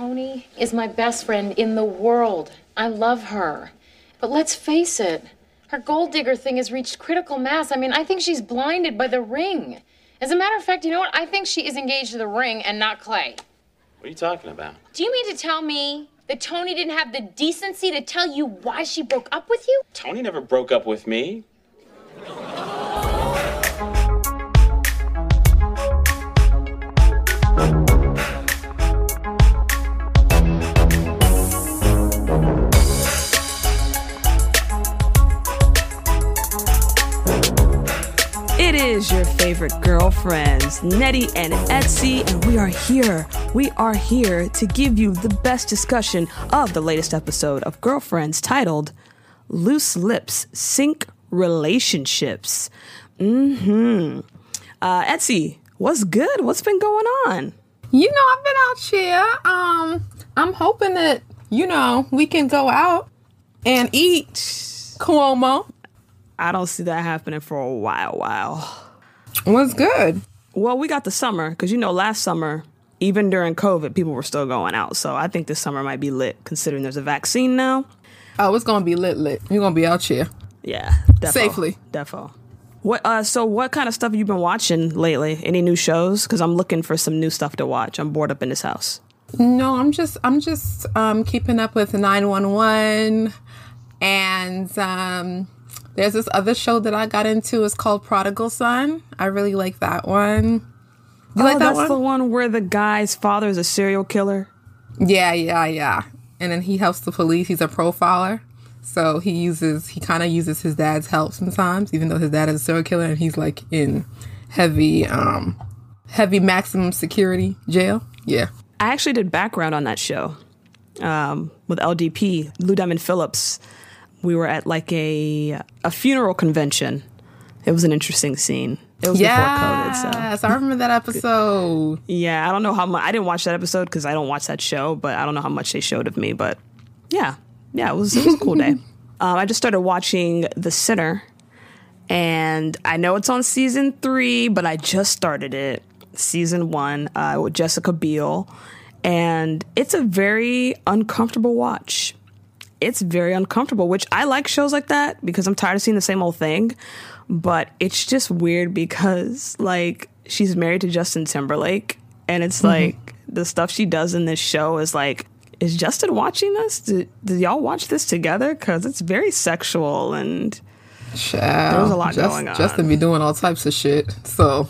Toni is my best friend in the world. I love her. But let's face it, her gold digger thing has reached critical mass. I mean, I think she's blinded by the ring. As a matter of fact, you know what? I think she is engaged to the ring and not Clay. What are you talking about? Do you mean to tell me that Toni didn't have the decency to tell you why she broke up with you? Toni never broke up with me. It is your favorite girlfriends, Nettie and Etsy, and we are here. We are here to give you the best discussion of the latest episode of Girlfriends titled Loose Lips Sink Relationships. Mm-hmm. Uh, Etsy, what's good? What's been going on? You know, I've been out here. Um, I'm hoping that, you know, we can go out and eat Cuomo. I don't see that happening for a while, while. What's good? Well, we got the summer because you know last summer, even during COVID, people were still going out. So I think this summer might be lit considering there's a vaccine now. Oh, it's gonna be lit lit. You're gonna be out here. Yeah, defo, Safely. Defo. What? Uh, so what kind of stuff have you been watching lately? Any new shows? Because I'm looking for some new stuff to watch. I'm bored up in this house. No, I'm just I'm just um keeping up with 911 and um there's this other show that I got into. It's called Prodigal Son. I really like that one. You oh, like that that's one? the one where the guy's father is a serial killer. Yeah, yeah, yeah. And then he helps the police. He's a profiler. So he uses he kind of uses his dad's help sometimes, even though his dad is a serial killer and he's like in heavy um heavy maximum security jail. Yeah. I actually did background on that show um, with LDP, Lou Diamond Phillips. We were at like a a funeral convention. It was an interesting scene. It was before COVID, so Yes, I remember that episode. yeah. I don't know how much. I didn't watch that episode because I don't watch that show, but I don't know how much they showed of me. But yeah, yeah, it was it was a cool day. Um, I just started watching The Sinner, and I know it's on season three, but I just started it, season one, uh, with Jessica Biel, and it's a very uncomfortable watch. It's very uncomfortable, which I like shows like that because I'm tired of seeing the same old thing. But it's just weird because like she's married to Justin Timberlake, and it's mm-hmm. like the stuff she does in this show is like is Justin watching this? Did, did y'all watch this together? Because it's very sexual and Child, There was a lot Just- going on. Justin be doing all types of shit. So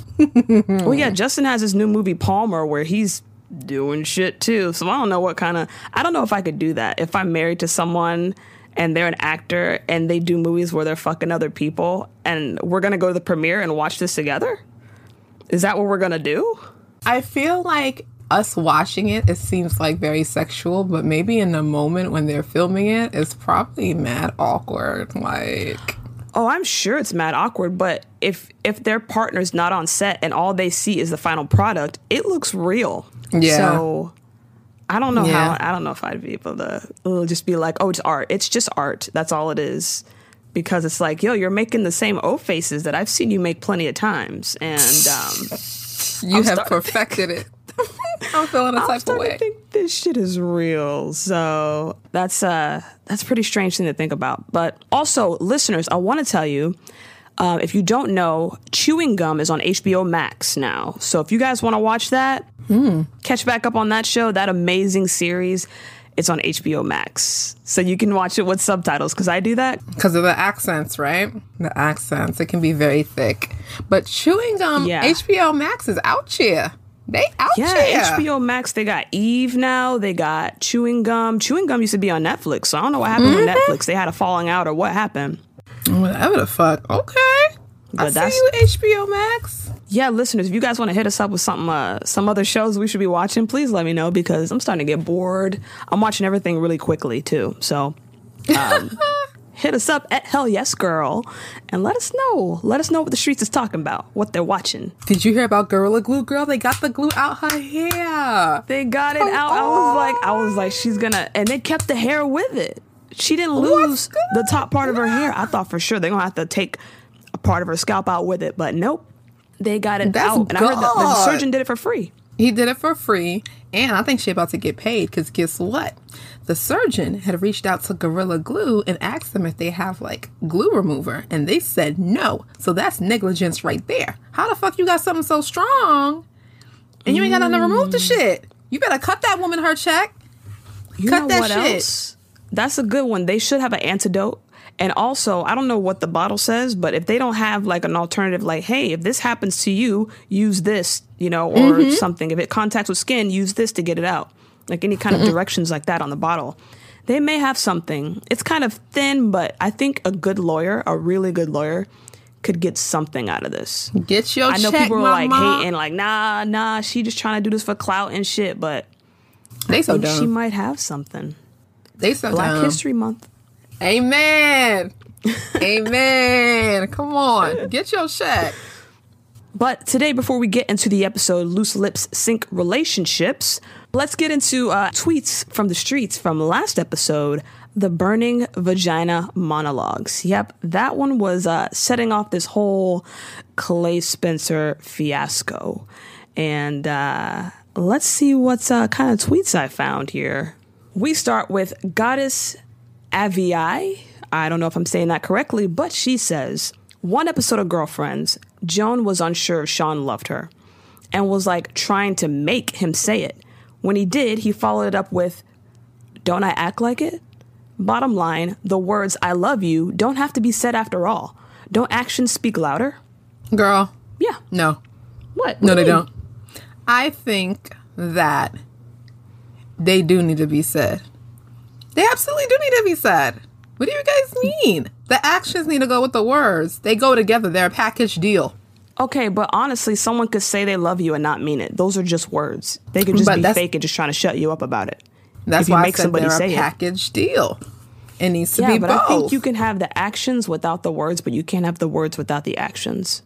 well, yeah. Justin has his new movie Palmer where he's doing shit too. So I don't know what kind of I don't know if I could do that if I'm married to someone and they're an actor and they do movies where they're fucking other people and we're gonna go to the premiere and watch this together. Is that what we're gonna do? I feel like us watching it, it seems like very sexual, but maybe in the moment when they're filming it, it's probably mad awkward. Like, Oh, I'm sure it's mad awkward, but if if their partner's not on set and all they see is the final product, it looks real. Yeah. So I don't know Yeah. how I don't know if I'd be able to uh, just be like, oh, it's art. It's just art. That's all it is. Because it's like, yo, you're making the same O faces that I've seen you make plenty of times, and um, you I'm have perfected it. I'm feeling a type of way. I think this shit is real. So that's uh that's a pretty strange thing to think about. But also, listeners, I want to tell you. Uh, if you don't know, Chewing Gum is on HBO Max now. So if you guys want to watch that, catch back up on that show, that amazing series, it's on HBO Max. So you can watch it with subtitles because I do that. Because of the accents, right? The accents. It can be very thick. But chewing gum, Yeah. HBO Max is out here. They out Yeah, here. HBO Max, they got Eve now. They got Chewing Gum. Chewing Gum used to be on Netflix. So I don't know what happened with Netflix. They had a falling out or what happened. Whatever the fuck. Okay. I But see you, HBO Max. yeah, listeners, if you guys want to hit us up with something, uh, some other shows we should be watching, please let me know because I'm starting to get bored. I'm watching everything really quickly too. So, um, hit us up at Hell Yes Girl and let us know. Let us know what the streets is talking about, what they're watching. Did you hear about Gorilla Glue Girl? They got the glue out her hair. They got it out. I was like, I was like, she's gonna, and they kept the hair with it. She didn't oh, lose the top part of her hair. I thought for sure they're gonna have to take a part of her scalp out with it, but nope. They got it That's out, and I heard that the surgeon did it for free. He did it for free, and I think she about to get paid because guess what? The surgeon had reached out to Gorilla Glue and asked them if they have like glue remover, and they said no. So that's negligence right there. How the fuck you got something so strong and you ain't got nothing to remove the mm. shit? You better cut that woman her check. You Cut that what shit. else? That's a good one. They should have an antidote. And also, I don't know what the bottle says, but if they don't have like an alternative, like, hey, if this happens to you, use this, you know, or Mm-hmm. something. If it contacts with skin, use this to get it out. Like any kind of directions like that on the bottle. They may have something. It's kind of thin, but I think a good lawyer, a really good lawyer, could get something out of this. Get your I know check, people are like hating, like, nah, nah, she just trying to do this for clout and shit, but They so I think she might have something. They so Black. History Month. Amen. Amen. Come on, get your check. But today, before we get into the episode Loose Lips Sink Relationships, let's get into uh, tweets from the streets from last episode the Burning Vagina Monologues. Yep, that one was uh, setting off this whole Clay Spencer fiasco. And uh, let's see what's uh, kind of tweets I found here. We start with Goddess Avii. I don't know if I'm saying that correctly, but she says, one episode of Girlfriends, Joan was unsure if Sean loved her and was like trying to make him say it. When he did, he followed it up with, Don't I act like it? Bottom line, the words I love you don't have to be said after all. Don't actions speak louder? Girl, Yeah. no. What? No, What do they mean? don't. I think that they do need to be said. They absolutely do need to be said. What do you guys mean? The actions need to go with the words. They go together. They're a package deal. Okay, but honestly, someone could say they love you and not mean it. Those are just words. They could just But be fake and just trying to shut you up about it. That's If why make I said somebody they're say a it. package deal. It needs to Yeah, be but both. I think you can have the actions without the words, but you can't have the words without the actions.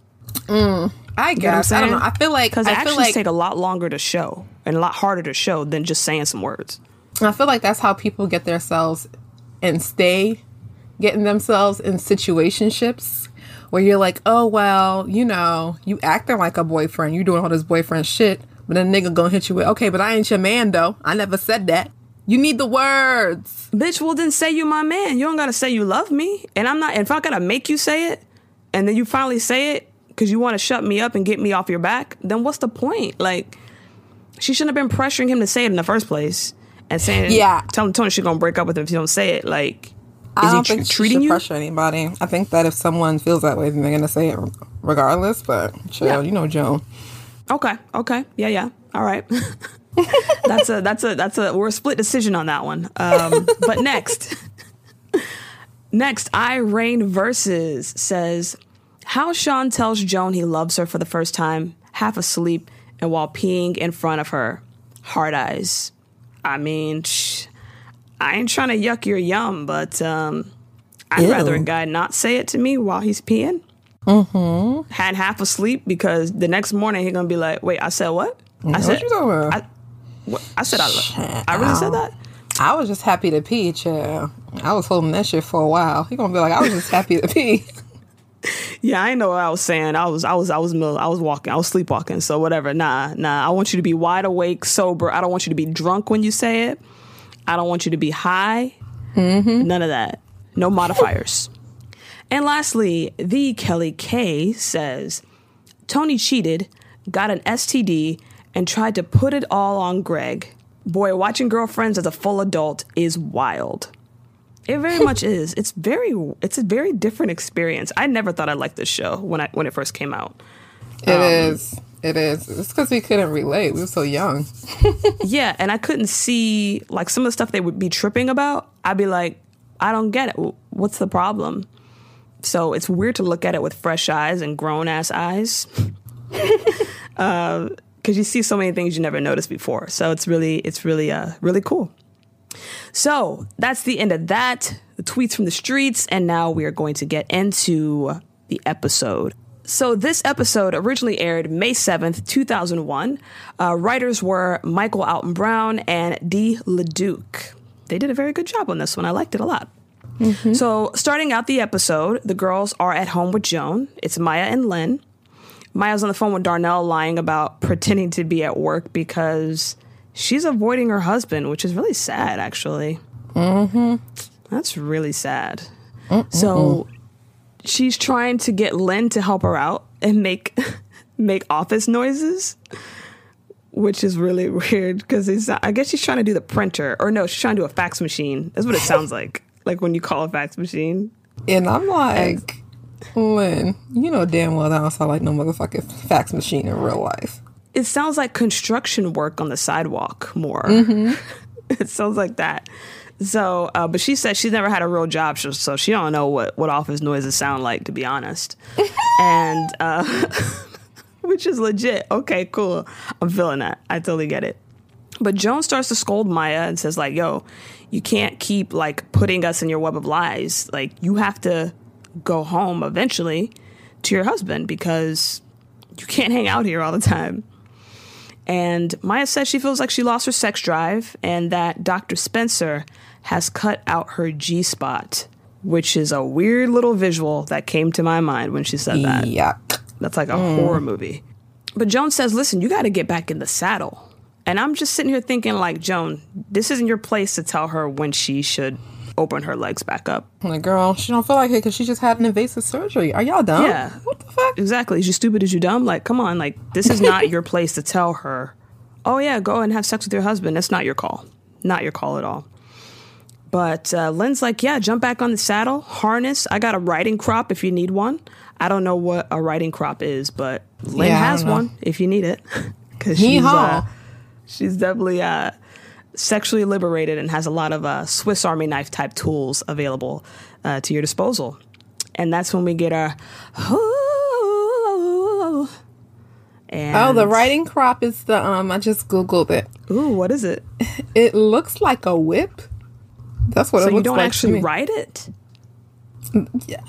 Mm. I You know guess. I don't know. I feel like because actions like take a lot longer to show and a lot harder to show than just saying some words. I feel like that's how people get themselves and stay getting themselves in situationships where you're like, oh well, you know, you acting like a boyfriend, you doing all this boyfriend shit, but then nigga gonna hit you with, okay, but I ain't your man though. I never said that. You need the words. Bitch, well then say you my man. You don't gotta say you love me, and I'm not. If I gotta make you say it, and then you finally say it because you want to shut me up and get me off your back, then what's the point? Like, she shouldn't have been pressuring him to say it in the first place and saying, Yeah. telling Toni she's gonna break up with him if you don't say it. Like, is I he don't tr- think she treating should you? pressure anybody. I think that if someone feels that way, then they're gonna say it regardless. But chill, Yeah. you know, Joan. Okay. Okay. Yeah. Yeah. All right. that's a that's a that's a we're a split decision on that one. Um, but next, next, I Irene versus says how Sean tells Joan he loves her for the first time, half asleep and while peeing in front of her. Hard eyes. I mean, shh, I ain't trying to yuck your yum, but um, I'd Ew. rather a guy not say it to me while he's peeing. Mm-hmm. Had half asleep because the next morning he's gonna be like, "Wait, I said what? I What said you talking about? I, what, I said I, lo- I really said that." I was just happy to pee, chill. I was holding that shit for a while. He gonna be like, I was just happy to pee. Yeah, I know what I was saying. I was, I was, I was, I was walking. I was sleepwalking. So whatever. Nah, nah. I want you to be wide awake, sober. I don't want you to be drunk when you say it. I don't want you to be high. Mm-hmm. None of that. No modifiers. and lastly, the Kelly K says Toni cheated, got an STD, and tried to put it all on Greg. Boy, watching girlfriends as a full adult is wild. It very much is. It's very it's a very different experience. I never thought I liked this show when I when it first came out. It is. It is. It's because we couldn't relate. We were so young. Yeah, and I couldn't see like some of the stuff they would be tripping about. I'd be like, I don't get it. What's the problem? So it's weird to look at it with fresh eyes and grown ass eyes. because you see so many things you never noticed before. So it's really, it's really, uh, really cool. So that's the end of that. The tweets from the streets, and now we are going to get into the episode. So this episode originally aired May 7th, 2001. Uh, writers were Michael Alton Brown and Dee LaDuke. They did a very good job on this one. I liked it a lot. So, starting out the episode, the girls are at home with Joan. It's Maya and Lynn. Maya's on the phone with Darnell lying about pretending to be at work because she's avoiding her husband, which is really sad, actually. Mm-hmm. That's really sad. So she's trying to get Lynn to help her out and make make office noises, which is really weird because. I guess she's trying to do the printer, or no, she's trying to do a fax machine. That's what it sounds like, like when you call a fax machine. And I'm like, Lynn, you know damn well that don't sound like no motherfucking fax machine in real life. It sounds like construction work on the sidewalk more. it sounds like that. So, uh, but she said she's never had a real job, so, so she don't know what what office noises sound like, to be honest. and uh, which is legit. Okay, cool. I'm feeling that. I totally get it. But Joan starts to scold Maya and says, like, yo, you can't keep like putting us in your web of lies. Like, you have to go home eventually to your husband because you can't hang out here all the time. And Maya says she feels like she lost her sex drive and that Dr. Spencer has cut out her G spot, which is a weird little visual that came to my mind when she said that. Yuck. That's like a mm. horror movie. But Joan says, listen, you got to get back in the saddle. And I'm just sitting here thinking, like, Joan, this isn't your place to tell her when she should open her legs back up. I'm like, girl, she don't feel like it because she just had an invasive surgery. Are y'all dumb? Yeah. What the fuck? Exactly. Is you stupid? Is you dumb? Like, come on. Like, this is not your place to tell her, oh, yeah, go and have sex with your husband. That's not your call. Not your call at all. But uh, Lynn's like, yeah, jump back on the saddle, harness. I got a riding crop if you need one. I don't know what a riding crop is, but Lynn Yeah, has one if you need it. Because she's, uh, she's definitely uh, sexually liberated and has a lot of uh, Swiss Army knife type tools available uh, to your disposal. And that's when we get our. And, Oh, the riding crop is the um. I just googled it. Ooh, what is it? It looks like a whip. That's what So it looks like. you don't like actually me. ride it? Yeah,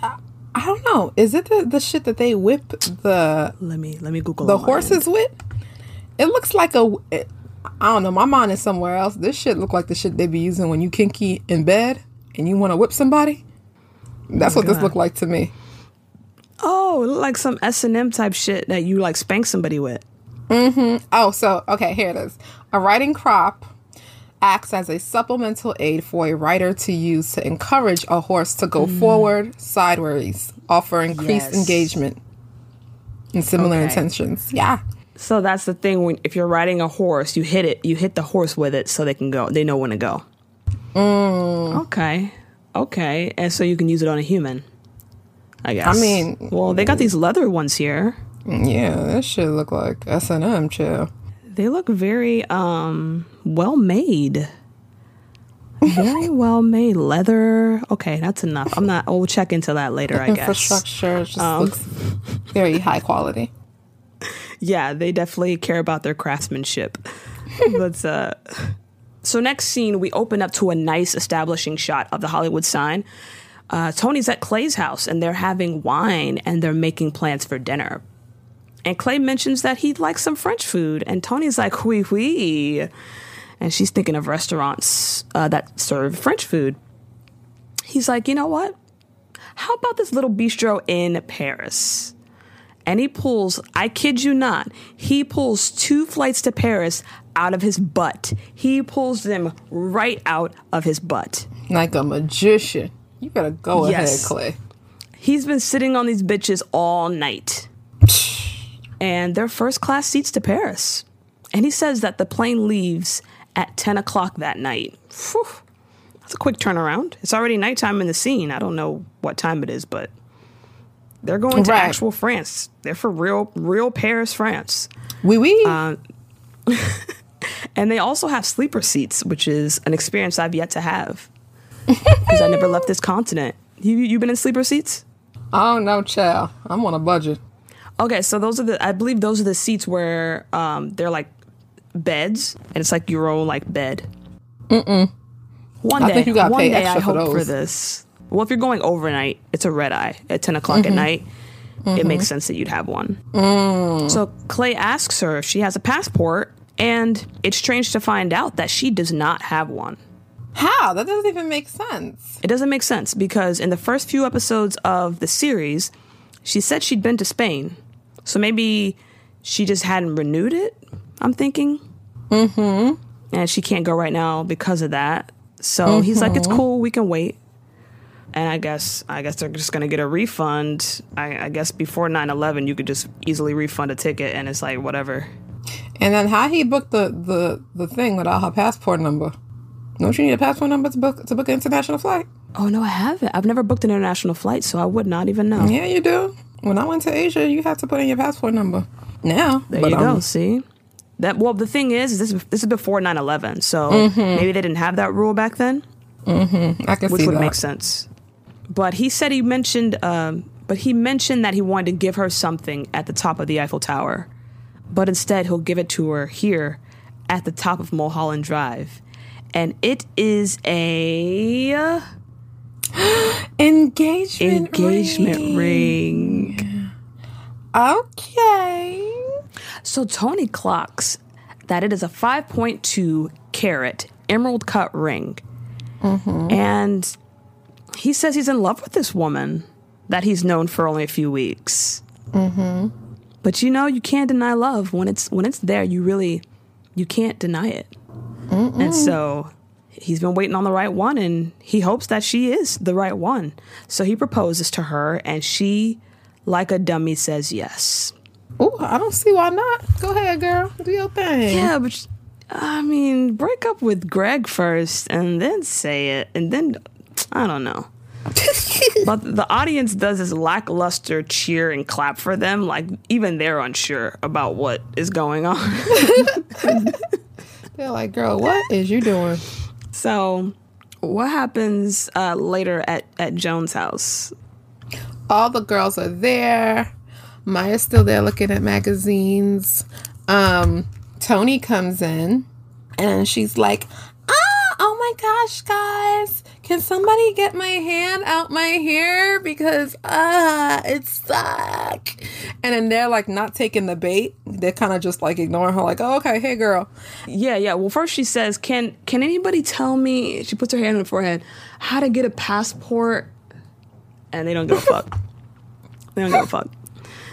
I don't know. Is it the, the shit that they whip the Let me let me Google the horses with? It looks like a. It, I don't know. My mind is somewhere else. This shit look like the shit they be using when you kinky in bed and you want to whip somebody. That's what this looked like to me. Oh, like some S and M type shit that you like spank somebody with. Mm-hmm. Oh, so okay, here it is. A riding crop acts as a supplemental aid for a rider to use to encourage a horse to go forward, sideways, offer increased Yes. engagement and similar Okay. intentions. Yeah. So that's the thing when if you're riding a horse, you hit it, you hit the horse with it so they can go. They know when to go. Okay. Okay. And so you can use it on a human. I guess. I mean- well, they got these leather ones here. Yeah, that shit look like S and M chill. They look very um well made. Very well made leather. Okay, that's enough. I'm not. We'll check into that later. I guess. Infrastructure just Um, looks very high quality. Yeah, they definitely care about their craftsmanship. but uh so next scene we open up to a nice establishing shot of the Hollywood sign. Uh, Toni's at Clay's house and they're having wine and they're making plans for dinner. And Clay mentions that he'd like some French food, and Toni's like, "Oui, oui," and she's thinking of restaurants uh, that serve French food. He's like, "You know what? How about this little bistro in Paris?" And he pulls, I kid you not, he pulls two flights to Paris out of his butt. He pulls them right out of his butt. Like a magician. You better go Yes. ahead, Clay. He's been sitting on these bitches all night. And they're first class seats to Paris. And he says that the plane leaves at 10 o'clock that night. Phew. That's a quick turnaround. It's already nighttime in the scene. I don't know what time it is, but they're going to Right. actual France. They're for real, real Paris, France. Wee wee. Uh, And they also have sleeper seats, which is an experience I've yet to have because I never left this continent. You you been in sleeper seats? oh no, child. I'm on a budget. Okay, so those are the I believe those are the seats where um they're like beds and it's like your own like bed. Mm-mm. One I day, think you gotta one pay day I extra for hope for those. this. Well, if you're going overnight, it's a red eye at ten o'clock Mm-hmm. at night. It makes sense that you'd have one. Mm. So Clay asks her if she has a passport, and it's strange to find out that she does not have one. How? That doesn't even make sense. It doesn't make sense because in the first few episodes of the series, she said she'd been to Spain So maybe she just hadn't renewed it. I'm thinking. Mm-hmm. And she can't go right now because of that. So he's like, "It's cool. We can wait." And I guess I guess they're just gonna get a refund. I, I guess before 9-11, you could just easily refund a ticket, and it's like whatever. And then how he booked the the the thing without her passport number? Don't you need a passport number to book to book an international flight? Oh no, I haven't. I've never booked an international flight, so I would not even know. Yeah, you do. When I went to Asia, you have to put in your passport number. Now, There you go. um, See that? Well, the thing is, is this this is before 9-11, so Mm-hmm. maybe they didn't have that rule back then, I can which would that. make sense. But he said he mentioned, um, but he mentioned that he wanted to give her something at the top of the Eiffel Tower, but instead he'll give it to her here at the top of Mulholland Drive, and it is a Engagement, engagement ring. Okay. So Toni clocks that it is a 5.2 carat emerald cut ring. And he says he's in love with this woman that he's known for only a few weeks. Mm-hmm. But you know, you can't deny love when it's when it's there. You really you can't deny it. And so he's been waiting on the right one and he hopes that she is the right one. So he proposes to her and she like a dummy says yes. Oh, I don't see why not. Go ahead, girl. Do your thing. Yeah, but I mean, break up with Greg first and then say it, and then I don't know. but the audience does this lackluster cheer and clap for them, like even they're unsure about what is going on. They're like, girl, what is you doing? so, what happens uh, later at at Joan's house? All the girls are there. Maya's still there looking at magazines. Um, Toni comes in and she's like, ah, oh my gosh, guys. Can somebody get my hand out my hair? Because ah, it's stuck. And then they're like not taking the bait. They're kind of just like ignoring her, like, oh, okay, hey girl. Yeah, yeah. Well, first she says, "Can can anybody tell me?" She puts her hand on her forehead. How to get a passport? And they don't give a fuck. they don't give a fuck.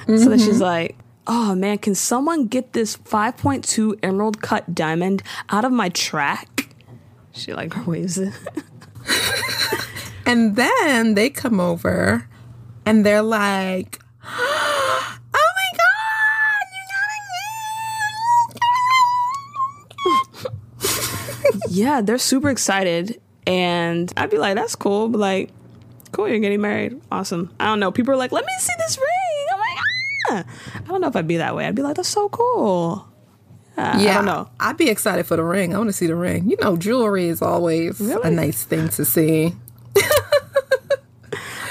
So then she's like, "Oh man, can someone get this 5.2 emerald cut diamond out of my track?" She like waves it. And then they come over and they're like, oh my God, you got yeah, they're super excited, and I'd be like, "That's cool," but like, "Cool, you're getting married, awesome." I don't know. People are like, "Let me see this ring." I'm like, ah. I don't know if I'd be that way. I'd be like, "That's so cool." Yeah, I don't know. I'd be excited for the ring. I want to see the ring. You know, jewelry is always a nice thing to see.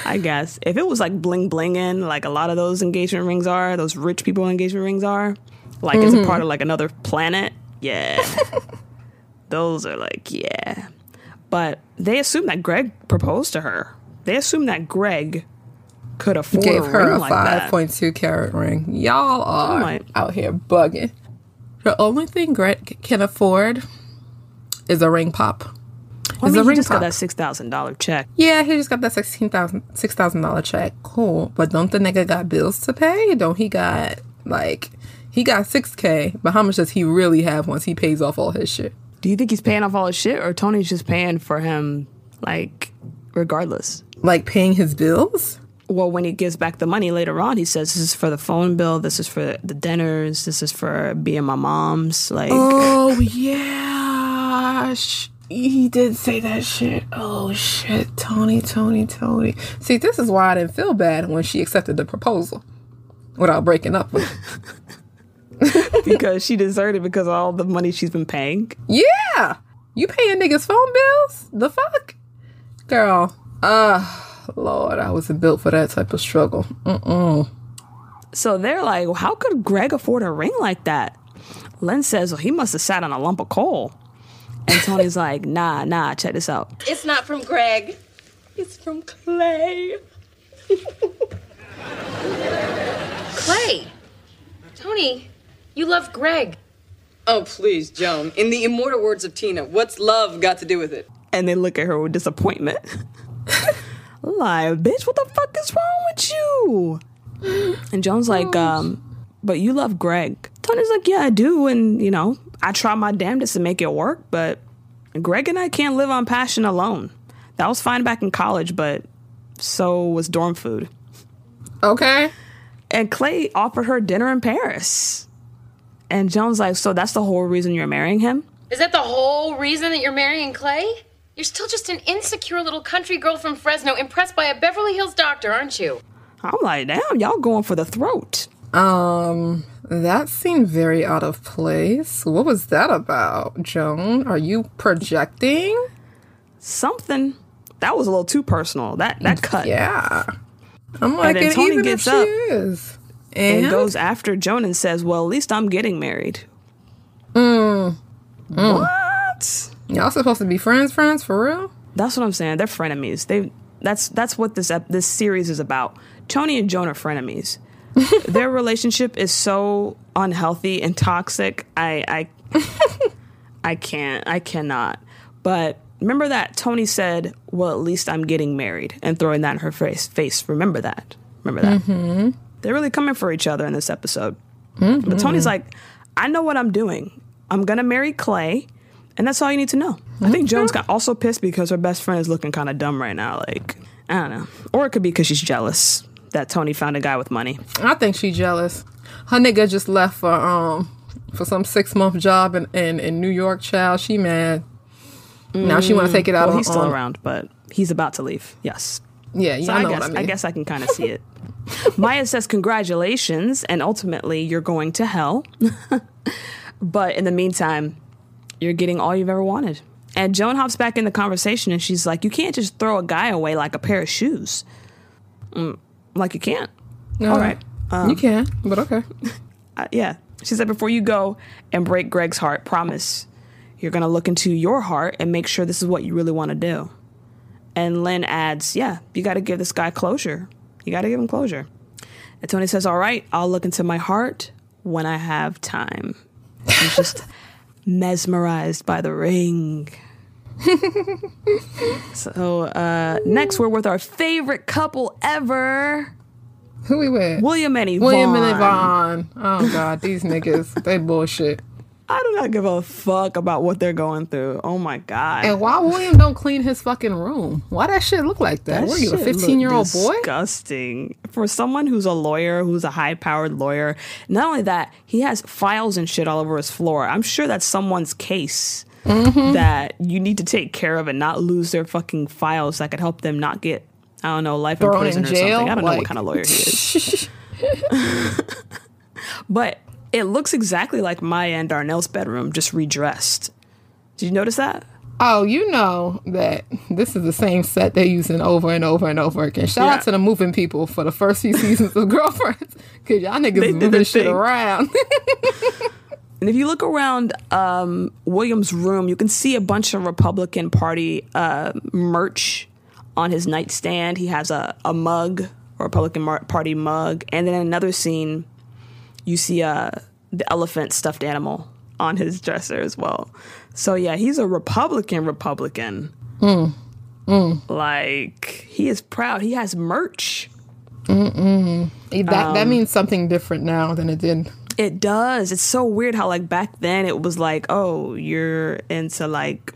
I guess if it was like bling blinging, like a lot of those engagement rings are, those rich people engagement rings are, like it's a mm-hmm. part of like another planet. Yeah, those are like yeah. But they assume that Greg proposed to her. They assume that Greg could afford Gave a her a like five point two carat ring. Y'all are out here bugging. The only thing Greg can afford is a ring pop. Well, I Is mean, a he ring just got that six thousand dollar check. Yeah, he just got that sixteen thousand six thousand dollar check. Cool, but don't the nigga got bills to pay? Don't he got like he got six k? But how much does he really have once he pays off all his shit? Do you think he's paying off all his shit, or Toni's just paying for him, like regardless? Like paying his bills? Well, when he gives back the money later on, he says, "This is for the phone bill. This is for the dinners. This is for being my mom's." Like, Oh yeah, he did say that shit. Oh shit, Toni, Toni, Toni. See, this is why I didn't feel bad when she accepted the proposal without breaking up with. because she deserved it because of all the money she's been paying. Yeah, you paying niggas phone bills? The fuck, girl. Ah, Lord, I wasn't built for that type of struggle. Mm-mm. So they're like, well, "How could Greg afford a ring like that?" Len says, "Well, he must have sat on a lump of coal." And Toni's like, "Nah, nah. Check this out. It's not from Greg. It's from Clay. Clay! Toni, you love Greg. Oh, please, Joan. In the immortal words of Tina, what's love got to do with it? And they look at her with disappointment. like, bitch, what the fuck is wrong with you? And Joan's like, um, but you love Greg. Toni's like, yeah, I do. And, you know, I try my damnedest to make it work, but Greg and I can't live on passion alone. That was fine back in college, but so was dorm food. Okay. And Clay offered her dinner in Paris. And Joan's like, so that's the whole reason you're marrying him? Is that the whole reason that you're marrying Clay? You're still just an insecure little country girl from Fresno impressed by a Beverly Hills doctor, aren't you? I'm like, damn, y'all going for the throat. Um, that seemed very out of place. What was that about, Joan? Are you projecting? Something. That was a little too personal. That that cut. Yeah. I'm like, and then Toni even gets up is. And And, goes after Joan and says, Well, at least I'm getting married. Mm. What? Y'all supposed to be friends, friends for real? That's what I'm saying. They're frenemies. They that's that's what this ep- this series is about. Toni and Joan are frenemies. Their relationship is so unhealthy and toxic. I I I can't. I cannot. But remember that Toni said, "Well, at least I'm getting married," and throwing that in her face. Face. Remember that. Remember that. Mm-hmm. They're really coming for each other in this episode. But Toni's like, "I know what I'm doing. I'm gonna marry Clay." And that's all you need to know. I think Joan's got also pissed because her best friend is looking kind of dumb right now. Like, I don't know. Or it could be because she's jealous that Toni found a guy with money. I think she jealous. Her nigga just left for um for some six month job in, in, in New York, child. She mad. Now she want to take it out Well, on he's still on- around, but he's about to leave. Yes. Yeah, yeah, So I I, know guess what I mean. guess I can kind of see it. Maya says congratulations, and ultimately you're going to hell. but in the meantime, you're getting all you've ever wanted. And Joan hops back in the conversation, and she's like, "You can't just throw a guy away like a pair of shoes. Mm, like you can't. all right, you can, but okay. uh, yeah." She said, "Before you go and break Greg's heart, promise you're going to look into your heart and make sure this is what you really want to do." And Lynn adds, Yeah, you got to give this guy closure. You got to give him closure. And Toni says, All right, I'll look into my heart when I have time. He's just mesmerized by the ring. so, uh, next, we're with our favorite couple ever Who we with? William and Yvonne. William and Yvonne. Oh god, these niggas, they bullshit. I do not give a fuck about what they're going through. Oh my God. And why William don't clean his fucking room? Why that shit look like that? That what are you, a fifteen year old boy? Disgusting. For someone who's a lawyer, who's a high powered lawyer, not only that, he has files and shit all over his floor. I'm sure that's someone's case Mm-hmm. that you need to take care of and not lose their fucking files that could help them not get, I don't know, life in prison in or something. I don't know what kind of lawyer he is. but it looks exactly like Maya and Darnell's bedroom, just redressed. Did you notice that? Oh, you know that this is the same set they're using over and over and over again. Shout Yeah. out to the moving people for the first few seasons of Girlfriends, cause y'all niggas They moving shit around. And if you look around um, William's room, you can see a bunch of Republican Party uh, merch on his nightstand. He has a, a mug, a Republican Mar- Party mug. And then another scene, you see uh, the elephant stuffed animal on his dresser as well. So yeah, he's a Republican Republican. Like, he is proud. He has merch. Mm-mm. that Um, that means something different now than it did. It does. It's so weird how like back then it was like, oh, you're into like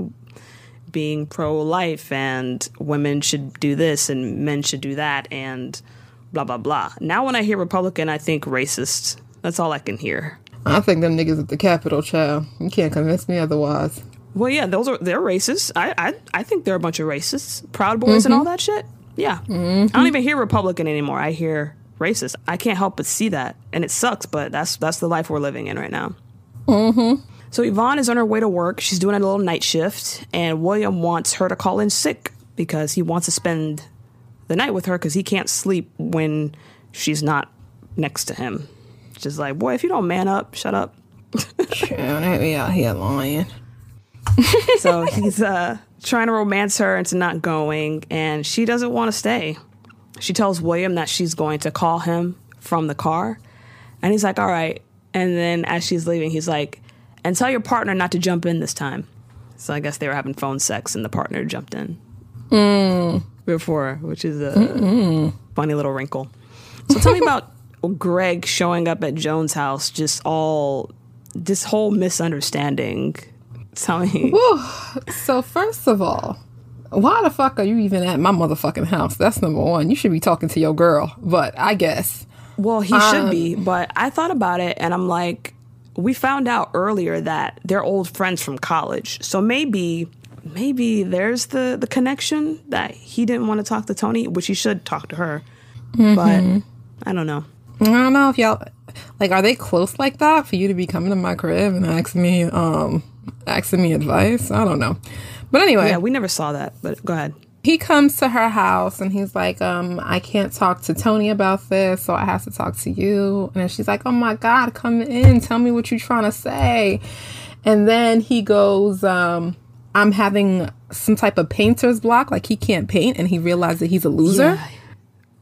being pro life and women should do this and men should do that and blah blah blah. Now when I hear Republican, I think racist. That's all I can hear. I think them niggas at the Capitol, child. You can't convince me otherwise. Well, yeah, those are they're racist. I I, I think they're a bunch of racists, Proud Boys and all mm-hmm. that shit. Yeah, mm-hmm. I don't even hear Republican anymore. I hear racist. I can't help but see that, and it sucks. But that's that's the life we're living in right now. Mm-hmm. So Yvonne is on her way to work. She's doing a little night shift, and William wants her to call in sick because he wants to spend the night with her because he can't sleep when she's not next to him. Just like, boy, if you don't man up, shut up. They be out here lying. So he's uh, trying to romance her into not going, and she doesn't want to stay. She tells William that she's going to call him from the car, and he's like, "All right." And then as she's leaving, he's like, "And tell your partner not to jump in this time." So I guess they were having phone sex, and the partner jumped in before, which is a funny little wrinkle. So tell me about Greg showing up at Joan's house, just all this whole misunderstanding. Tell me. So first of all, why the fuck are you even at my motherfucking house? That's number one. You should be talking to your girl. But I guess. Well, he should be, um, but I thought about it and I'm like, we found out earlier that they're old friends from college. So maybe maybe there's the the connection that he didn't want to talk to Toni, which he should talk to her. But mm-hmm. I don't know. I don't know if y'all like are they close like that for you to be coming to my crib and asking me um asking me advice? I don't know. But anyway, Yeah, we never saw that, but go ahead. he comes to her house and he's like, um, I can't talk to Toni about this, so I have to talk to you. And then she's like, Oh my God, come in, tell me what you're trying to say. And then he goes, um, I'm having some type of painter's block, like he can't paint, and he realized that he's a loser.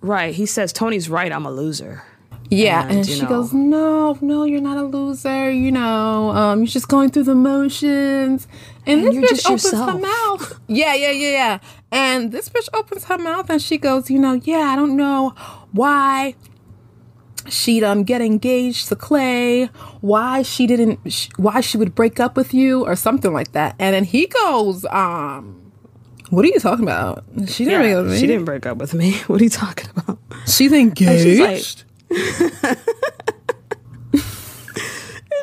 Right. He says Toni's right, I'm a loser. Yeah, and, And, she know- goes, "No, no, you're not a loser. You know, um, you're just going through the motions." And, this you're bitch just opens her mouth. Yeah, yeah, yeah, yeah. And this bitch opens her mouth and she goes, "You know, yeah, I don't know why she'd um get engaged to Clay, why she didn't, sh- why she would break up with you, or something like that." And then he goes, "Um." What are you talking about? She didn't break up with me. she didn't break up with me. What are you talking about? She's engaged.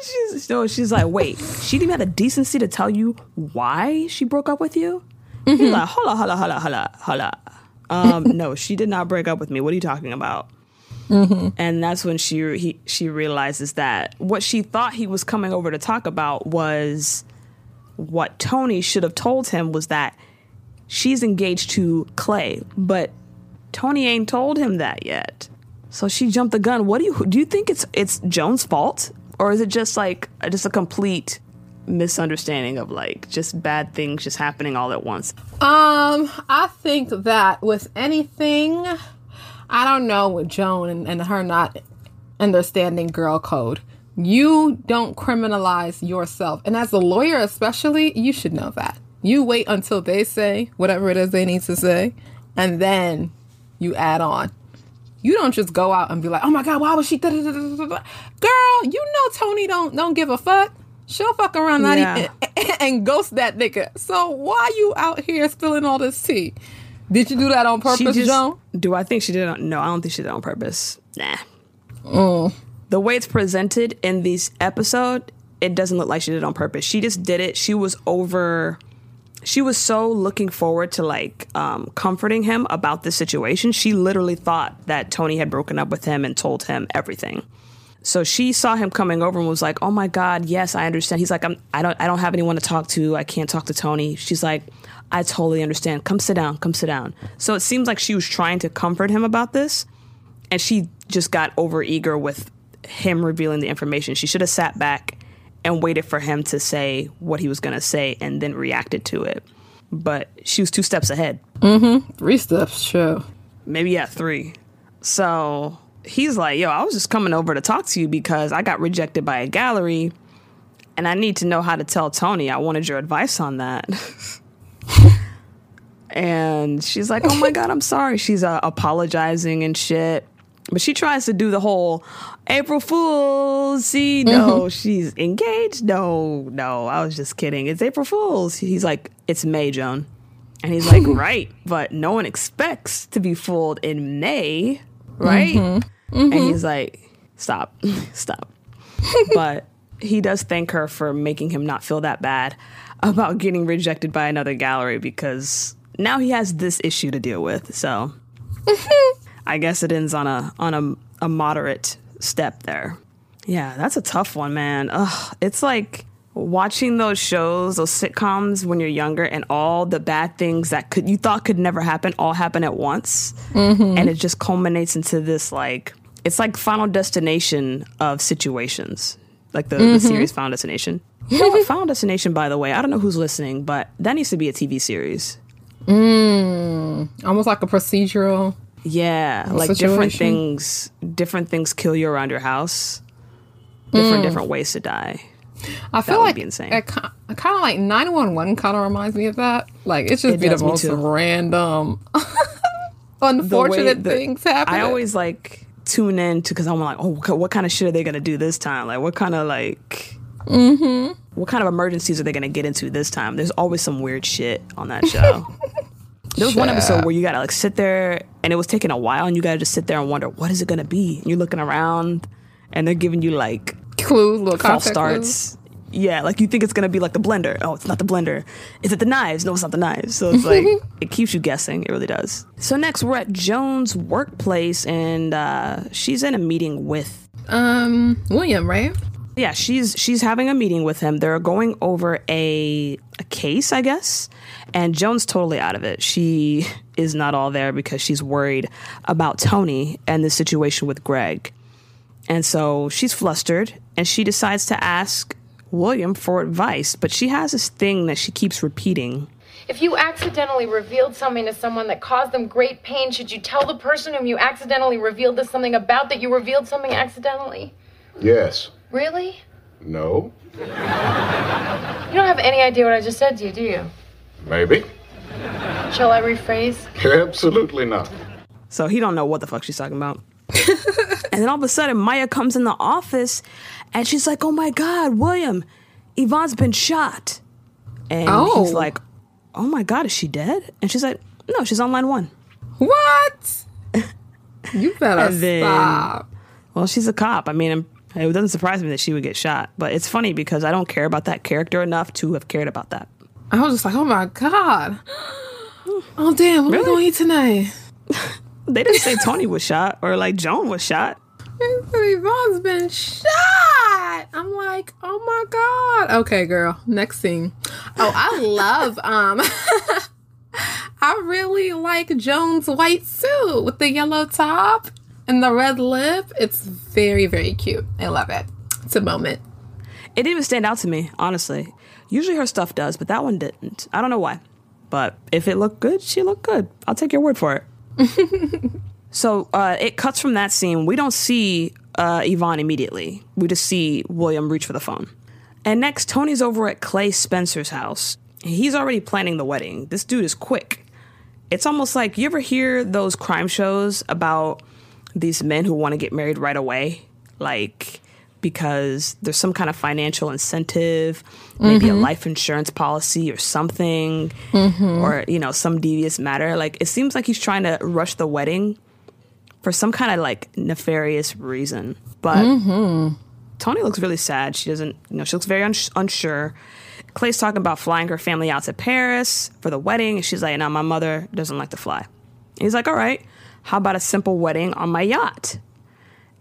she's no, she's like, wait, she didn't have the decency to tell you why she broke up with you? He's like, holla, holla, holla, holla, holla. Um, no, she did not break up with me. What are you talking about? And that's when she he, she realizes that what she thought he was coming over to talk about was what Toni should have told him was that she's engaged to Clay, but Toni ain't told him that yet. So she jumped the gun. What do you do? You think it's it's Joan's fault, or is it just like just a complete misunderstanding of like just bad things just happening all at once? Um, I think that with anything, I don't know with Joan and, and her not understanding girl code. You don't criminalize yourself. And as a lawyer, especially, you should know that. You wait until they say whatever it is they need to say, and then you add on. You don't just go out and be like, "Oh my god, why was she?" da- da- da- da- da- da." Girl, you know Toni don't don't give a fuck. She'll fuck around not Yeah. even and ghost that nigga. So why you out here spilling all this tea? Did you do that on purpose, just Joan? do I think she did it? on- No, I don't think she did it on purpose. Nah. Oh. The way it's presented in this episode, it doesn't look like she did it on purpose. She just did it. She was over. She was so looking forward to like um, comforting him about this situation. She literally thought that Toni had broken up with him and told him everything. So she saw him coming over and was like, "Oh my God, yes, I understand." He's like, I'm, "I don't, I don't have anyone to talk to. I can't talk to Toni." She's like, "I totally understand. Come sit down. Come sit down." So it seems like she was trying to comfort him about this, and she just got over eager with him revealing the information. She should have sat back and waited for him to say what he was going to say and then reacted to it. But she was two steps ahead Three steps, sure. maybe yeah, three. So he's like, Yo, I was just coming over to talk to you because I got rejected by a gallery and I need to know how to tell Toni. I wanted your advice on that. and she's like, Oh my God, I'm sorry. She's uh, apologizing and shit. But she tries to do the whole April Fool's. See, mm-hmm. no, she's engaged. No, no, I was just kidding. It's April Fool's. He's like, It's May, Joan. And he's like, hmm. right, but no one expects to be fooled in May, mm-hmm. right? And mm-hmm. he's like, stop, stop. but he does thank her for making him not feel that bad about getting rejected by another gallery because now he has this issue to deal with. So I guess it ends on a on a, a moderate step there. Yeah, that's a tough one, man. Ugh, it's like watching those shows, those sitcoms when you're younger, and all the bad things that could you thought could never happen all happen at once, mm-hmm. and it just culminates into this like it's like Final Destination of situations, like the, the mm-hmm. series Final Destination. You know? Final Destination, by the way, I don't know who's listening, but that needs to be a TV series. Mm, almost like a procedural. Yeah, like different things, different things kill you around your house. Different mm. different ways to die. I feel would like be insane. It kind of like 911 kind of reminds me of that. Like it's just It be the most random, The unfortunate things happen. I always like tune in to because I'm like, oh, what, kind of shit are they gonna do this time? Like, what kind of like, mm-hmm. what kind of emergencies are they gonna get into this time? There's always some weird shit on that show. There was one episode where you gotta like sit there, and it was taking a while, and you gotta just sit there and wonder what is it gonna be. And you're looking around, and they're giving you like Clues, little false context clues. starts. Yeah, like you think it's gonna be like the blender. Oh, it's not the blender. Is it the knives? No, it's not the knives. So it's like it keeps you guessing. It really does. So next we're at Joan's workplace, and uh, she's in a meeting with. Um, William, right? Yeah, she's she's having a meeting with him. They're going over a a case, I guess, and Joan's totally out of it. She is not all there because she's worried about Toni and the situation with Greg. And so she's flustered and she decides to ask William for advice, but she has this thing that she keeps repeating. If you accidentally revealed something to someone that caused them great pain, should you tell the person whom you accidentally revealed this something about that you revealed something accidentally? Yes. Really? No. You don't have any idea what I just said to you, do you? Maybe. Shall I rephrase? Absolutely not. So he don't know what the fuck she's talking about. and then all of a sudden Maya comes in the office and she's like, "Oh my god, William, Yvonne's been shot." And Oh. he's like, "Oh my god, is she dead?" And she's like, "No, she's on line 1." What? You better And then- stop. Well, she's a cop. I mean, it doesn't surprise me that she would get shot, but it's funny because I don't care about that character enough to have cared about that. I was just like, oh my god. Oh damn, what are we gonna eat tonight? They didn't say Toni was shot or like Joan was shot. Yvonne's been shot. I'm like, oh my god. Okay, girl. Next scene. Oh, I love um I really like Joan's white suit with the yellow top and the red lip. It's very, very cute. I love it. It's a moment. It didn't even stand out to me, honestly. Usually her stuff does, but that one didn't. I don't know why. But if it looked good, she looked good. I'll take your word for it. so uh, it cuts from that scene. We don't see uh, Yvonne immediately. We just see William reach for the phone. And next, Toni's over at Clay Spencer's house. He's already planning the wedding. This dude is quick. It's almost like you ever hear those crime shows about these men who want to get married right away? Like, because there's some kind of financial incentive, maybe a mm-hmm. life insurance policy or something, mm-hmm. or, you know, some devious matter. Like, it seems like he's trying to rush the wedding for some kind of like nefarious reason. But mm-hmm. Toni looks really sad. She doesn't, you know, she looks very uns- unsure. Clay's talking about flying her family out to Paris for the wedding, and she's like, "No, my mother doesn't like to fly." And he's like, "All right, how about a simple wedding on my yacht?"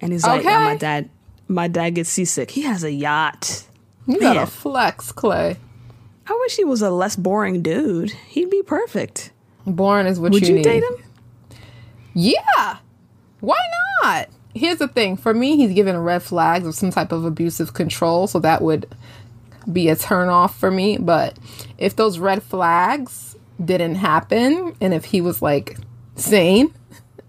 And he's like, "Yeah, my dad, my dad gets seasick. He has a yacht. You gotta Man. flex, Clay. I wish he was a less boring dude. He'd be perfect. Boring is what you do. Would you, you need. date him? Yeah. Why not? Here's the thing. For me, he's given red flags of some type of abusive control, so that would be a turn off for me. But if those red flags didn't happen and if he was like sane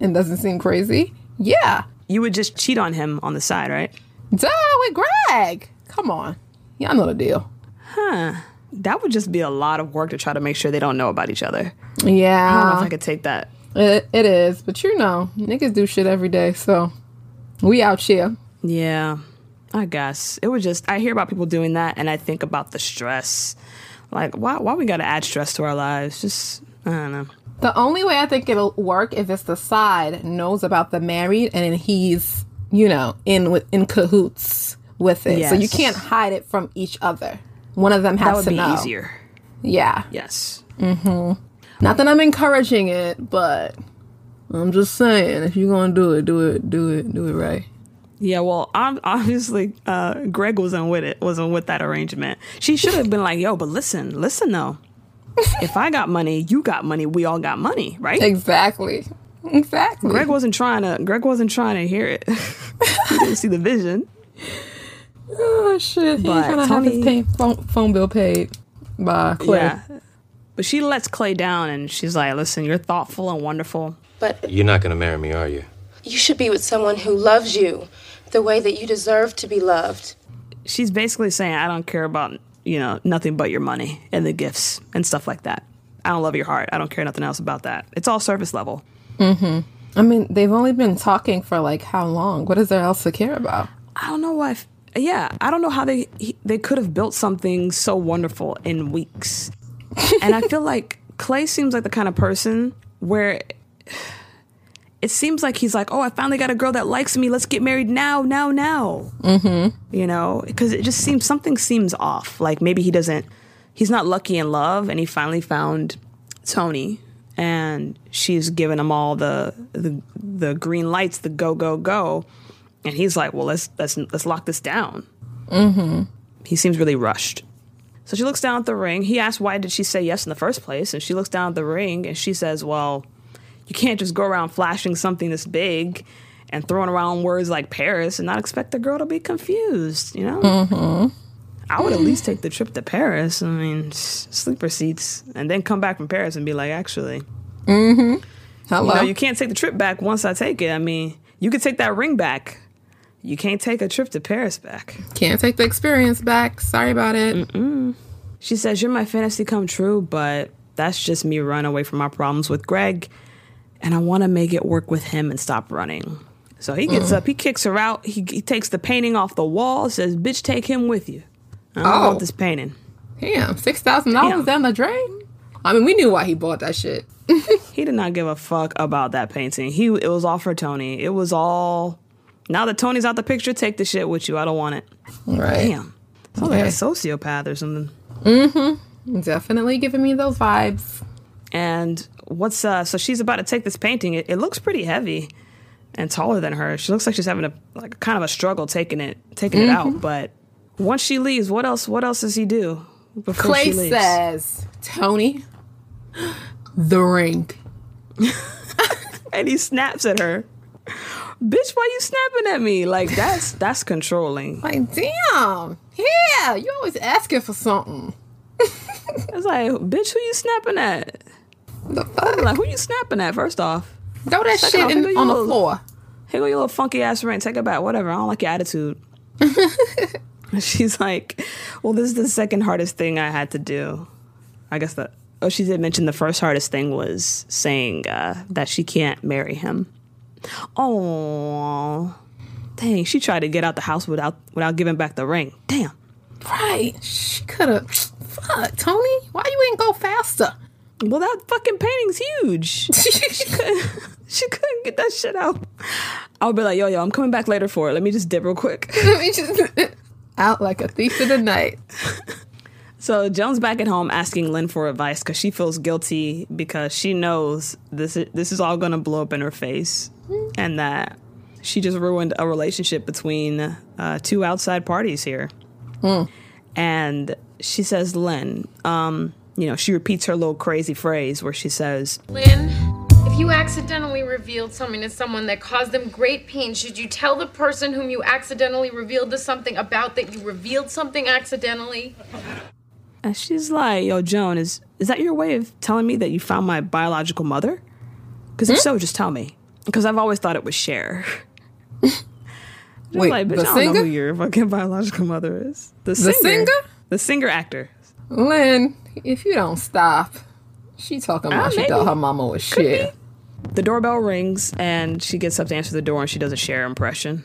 and doesn't seem crazy, yeah. You would just cheat on him on the side, right? Duh, with Greg. Come on. Y'all know the deal. Huh. That would just be a lot of work to try to make sure they don't know about each other. Yeah. I don't know if I could take that. It, it is. But you know, niggas do shit every day, so we out here. Yeah, I guess it was just I hear about people doing that, and I think about the stress. Like, why? Why we got to add stress to our lives? Just I don't know. The only way I think it'll work if it's the side knows about the married and he's, you know, in with in cahoots with it. So you can't hide it from each other. One of them has That would to be know. easier. Yeah. Yes. Not that I'm encouraging it, but I'm just saying if you're gonna do it, do it, do it, do it right. Yeah. Well, ob- obviously, uh, Greg wasn't with it. Wasn't with that arrangement. She should have been like, "Yo, but listen, listen though. If I got money, you got money. We all got money, right?" Exactly. Exactly. Greg wasn't trying to. Greg wasn't trying to hear it. he didn't see the vision. oh shit. He's But trying to have his pay, phone, phone bill paid by Clay. Yeah. But she lets Clay down, and she's like, "Listen, you're thoughtful and wonderful." But You're not gonna marry me, are you? you should be with someone who loves you the way that you deserve to be loved. she's basically saying, I don't care about, you know, nothing but your money and the gifts and stuff like that. I don't love your heart. I don't care nothing else about that. It's all surface level. Mm-hmm. I mean, they've only been talking for like how long? What is there else to care about? I don't know why. Yeah, I don't know how they he- they could have built something so wonderful in weeks. and I feel like Clay seems like the kind of person where it seems like he's like, oh, I finally got a girl that likes me. Let's get married now, now, now. Mm-hmm. You know, because it just seems something seems off. Like maybe he doesn't. He's not lucky in love, and he finally found Toni, and she's given him all the the the green lights, the go go go, and he's like, well, let's let's let's lock this down. Mm-hmm. He seems really rushed. So she looks down at the ring. He asks, why did she say yes in the first place? And she looks down at the ring and she says, well, you can't just go around flashing something this big and throwing around words like Paris and not expect the girl to be confused, you know? Mm-hmm. I would at least take the trip to Paris. I mean, sleeper seats, and then come back from Paris and be like, actually, Hello. you know, you can't take the trip back once I take it. I mean, you could take that ring back. You can't take a trip to Paris back. Can't take the experience back. Sorry about it. She says, You're my fantasy come true, but that's just me running away from my problems with Greg. And I want to make it work with him and stop running. So he gets up, he kicks her out, he, he takes the painting off the wall, says, Bitch, take him with you. I don't Oh. want this painting. Damn, six thousand dollars down the drain. I mean, we knew why he bought that shit. He did not give a fuck about that painting. He it was all for Toni. It was all now that Toni's out the picture, take the shit with you. I don't want it. Right. Damn. Sounds like a sociopath or something. Mm-hmm. Definitely giving me those vibes. And what's uh so she's about to take this painting. It, it looks pretty heavy and taller than her. She looks like she's having a like kind of a struggle taking it taking it out. But once she leaves, what else what else does he do before Clay she leaves? says, Toni, the ring. and he snaps at her. Bitch, why you snapping at me? Like that's that's controlling. Like, damn. Yeah, you always asking for something. It's like, bitch, who you snapping at? The fuck? Like, who you snapping at? First off, Throw that Second shit off, in, on the little- floor. here go your little funky ass ring. Take it back. Whatever. I don't like your attitude. She's like, well, this is the second hardest thing I had to do. I guess that. Oh, she did mention the first hardest thing was saying uh, that she can't marry him. Oh, dang! She tried to get out the house without without giving back the ring. Damn. Right. She could have. Fuck, Toni. Why you ain't go faster? Well, that fucking painting's huge. she couldn't. She couldn't get that shit out. I'll be like, yo, yo, I'm coming back later for it. Let me just dip real quick. Let me just out like a thief in the night. So Joan's back at home asking Lynn for advice because she feels guilty because she knows this is, this is all going to blow up in her face, and that she just ruined a relationship between uh, two outside parties here. And she says, Lynn, um, you know, she repeats her little crazy phrase where she says, Lynn, if you accidentally revealed something to someone that caused them great pain, should you tell the person whom you accidentally revealed to something about that you revealed something accidentally? and she's like, Yo, Joan, is is that your way of telling me that you found my biological mother? Because if hmm? so, just tell me. Because I've always thought it was Cher. Wait, like, the I don't know who your fucking biological mother is. The, singer. The singer? The singer actor. Lynn, if you don't stop, she talking about Ah, she thought her mama was shit. The doorbell rings and she gets up to answer the door and she does a Cher impression.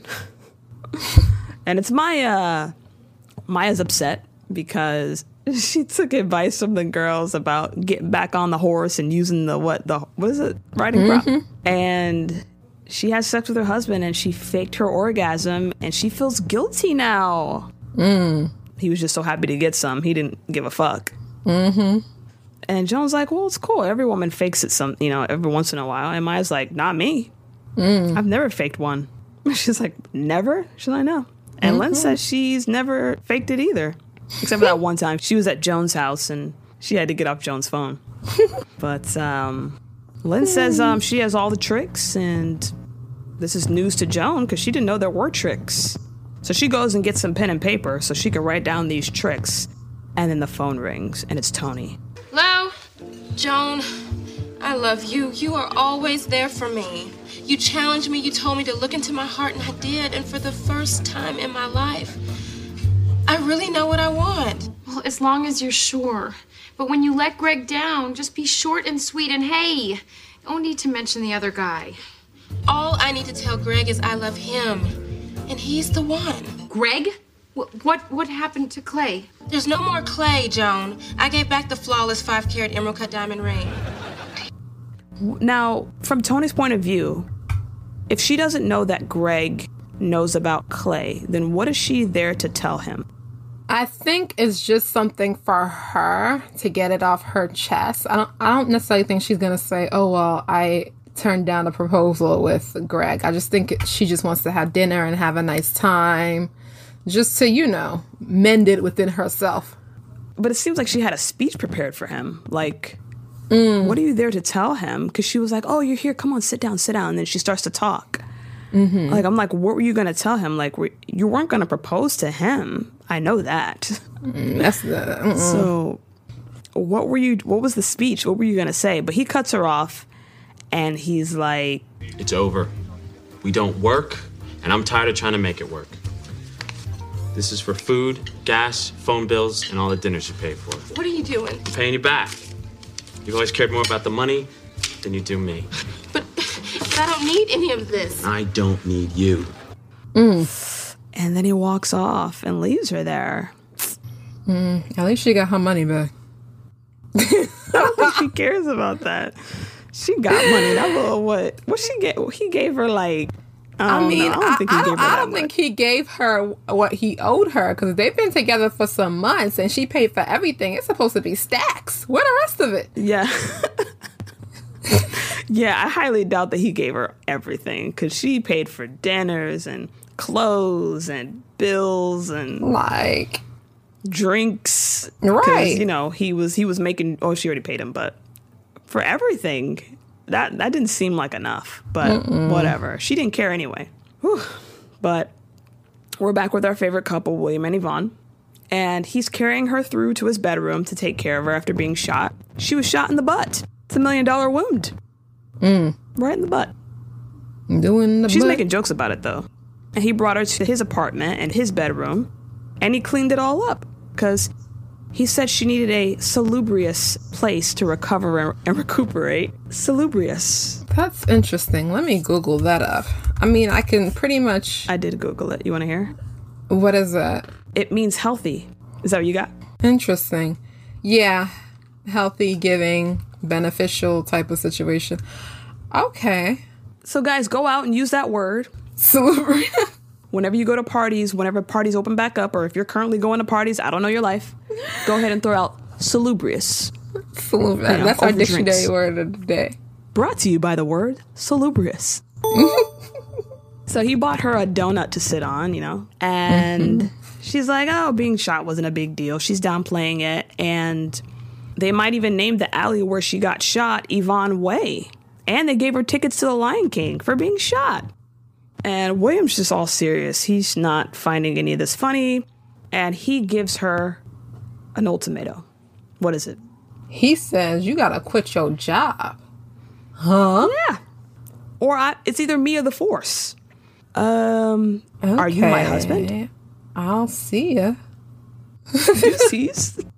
and it's Maya. Maya's upset because she took advice from the girls about getting back on the horse and using the what the what is it riding crop and she has sex with her husband and she faked her orgasm and she feels guilty now. He was just so happy to get some. He didn't give a fuck. And Joan's like, well, it's cool. Every woman fakes it some, you know, every once in a while. And Maya's like, not me. I've never faked one. She's like, never? She's like, no. And Lynn says she's never faked it either. Except for that one time. She was at Joan's house and she had to get off Joan's phone. but um, Lynn says um, she has all the tricks and this is news to Joan because she didn't know there were tricks. So she goes and gets some pen and paper so she can write down these tricks. And then the phone rings and it's Toni. Hello? Joan, I love you. You are always there for me. You challenged me, you told me to look into my heart, and I did. And for the first time in my life, I really know what I want. Well, as long as you're sure. But when you let Greg down, just be short and sweet and hey, don't need to mention the other guy. All I need to tell Greg is I love him, and he's the one. Greg? What, what, what happened to Clay? There's no more Clay, Joan. I gave back the flawless five carat emerald cut diamond ring. Now, from Toni's point of view, if she doesn't know that Greg knows about Clay, then what is she there to tell him? I think it's just something for her to get it off her chest. I don't I don't necessarily think she's gonna say, Oh well, I turned down the proposal with Greg. I just think it, she just wants to have dinner and have a nice time. Just to, you know, mend it within herself. But it seems like she had a speech prepared for him. Like, what are you there to tell him? Because she was like, "Oh, you're here. Come on, sit down, sit down." And then she starts to talk. Mm-hmm. Like, I'm like, what were you gonna tell him? Like, we- you weren't gonna propose to him. I know that. Mm, that's the mm-mm. So, what were you? What was the speech? What were you gonna say? But he cuts her off, and he's like, It's over. We don't work, and I'm tired of trying to make it work. This is for food, gas, phone bills, and all the dinners you pay for. What are you doing? I'm paying you back. You've always cared more about the money than you do me. But, but I don't need any of this. I don't need you. Mm. and then he walks off and leaves her there. Mm. At least she got her money back. I don't think she cares about that. She got money. That little what? What she get? He gave her like. I, I mean, know. I don't think he I, gave her I don't think he gave her what he owed her because they've been together for some months and she paid for everything. It's supposed to be stacks. Where the rest of it? Yeah. yeah, I highly doubt that he gave her everything because she paid for dinners and clothes and bills and Like, drinks. Right. You know, he was he was making. Oh, she already paid him, but for everything, that that didn't seem like enough. But whatever, she didn't care anyway. Whew. But we're back with our favorite couple, William and Yvonne. And he's carrying her through to his bedroom to take care of her after being shot. She was shot in the butt. It's a million dollar wound. Mm. Right in the butt. doing the She's butt. making jokes about it though. And he brought her to his apartment and his bedroom, and he cleaned it all up because he said she needed a salubrious place to recover and, recuperate. Salubrious. That's interesting. Let me Google that up. I mean, I can pretty much. I did Google it. You want to hear? What is that? It means healthy. Is that what you got? Interesting. Yeah. Healthy, giving, beneficial type of situation. Okay. So, guys, go out and use that word Salubri. Whenever you go to parties, whenever parties open back up, or if you're currently going to parties, I don't know your life, go ahead and throw out salubrious. Salubri. know, That's our dictionary drinks. word of the day. Brought to you by the word salubrious. so he bought her a donut to sit on, you know, and she's like, oh, being shot wasn't a big deal. She's downplaying it. And they might even name the alley where she got shot Yvonne Way. And they gave her tickets to the Lion King for being shot. And William's just all serious. He's not finding any of this funny. And he gives her an ultimatum. What is it? He says, You gotta quit your job. Huh? Yeah. Or I, it's either me or the force. Um, are you my husband? Okay. I'll see ya. Deuces.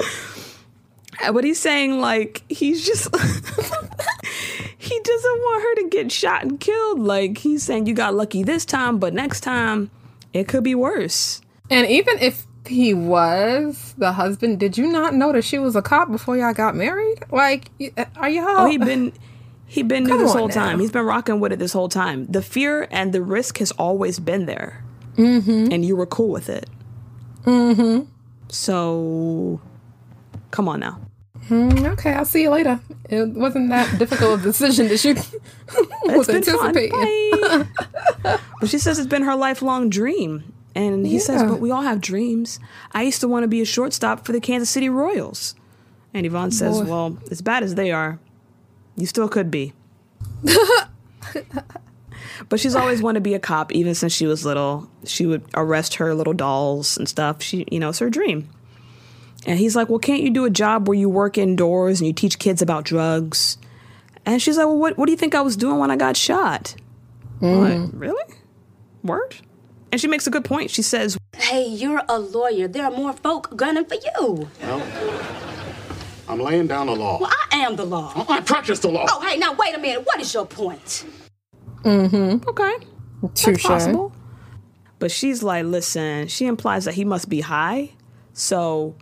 Uh, But he's saying like he's just he doesn't want her to get shot and killed. Like he's saying you got lucky this time, but next time it could be worse. And even if he was the husband, did you not know that she was a cop before y'all got married? Like, are y'all? Oh, he been he been new this whole now. time. He's been rocking with it this whole time. The fear and the risk has always been there, mm-hmm. and you were cool with it. Mm-hmm. So, come on now. Mm, okay, I'll see you later. It wasn't that difficult a decision that she was It's been fun. anticipating. But she says it's been her lifelong dream. And he says, but we all have dreams. I used to want to be a shortstop for the Kansas City Royals. And Yvonne says, Boy. well, as bad as they are, you still could be. but she's always wanted to be a cop, even since she was little. She would arrest her little dolls and stuff. She, you know, it's her dream. And he's like, well, can't you do a job where you work indoors and you teach kids about drugs? And she's like, well, what, what do you think I was doing when I got shot? I'm Like, really? Word? And she makes a good point. She says, Hey, you're a lawyer. There are more folk gunning for you. Well, I'm laying down the law. Well, I am the law. I practice the law. Oh, hey, now wait a minute. What is your point? Mm-hmm. Okay. That's Touche. possible. But she's like, listen, she implies that he must be high. So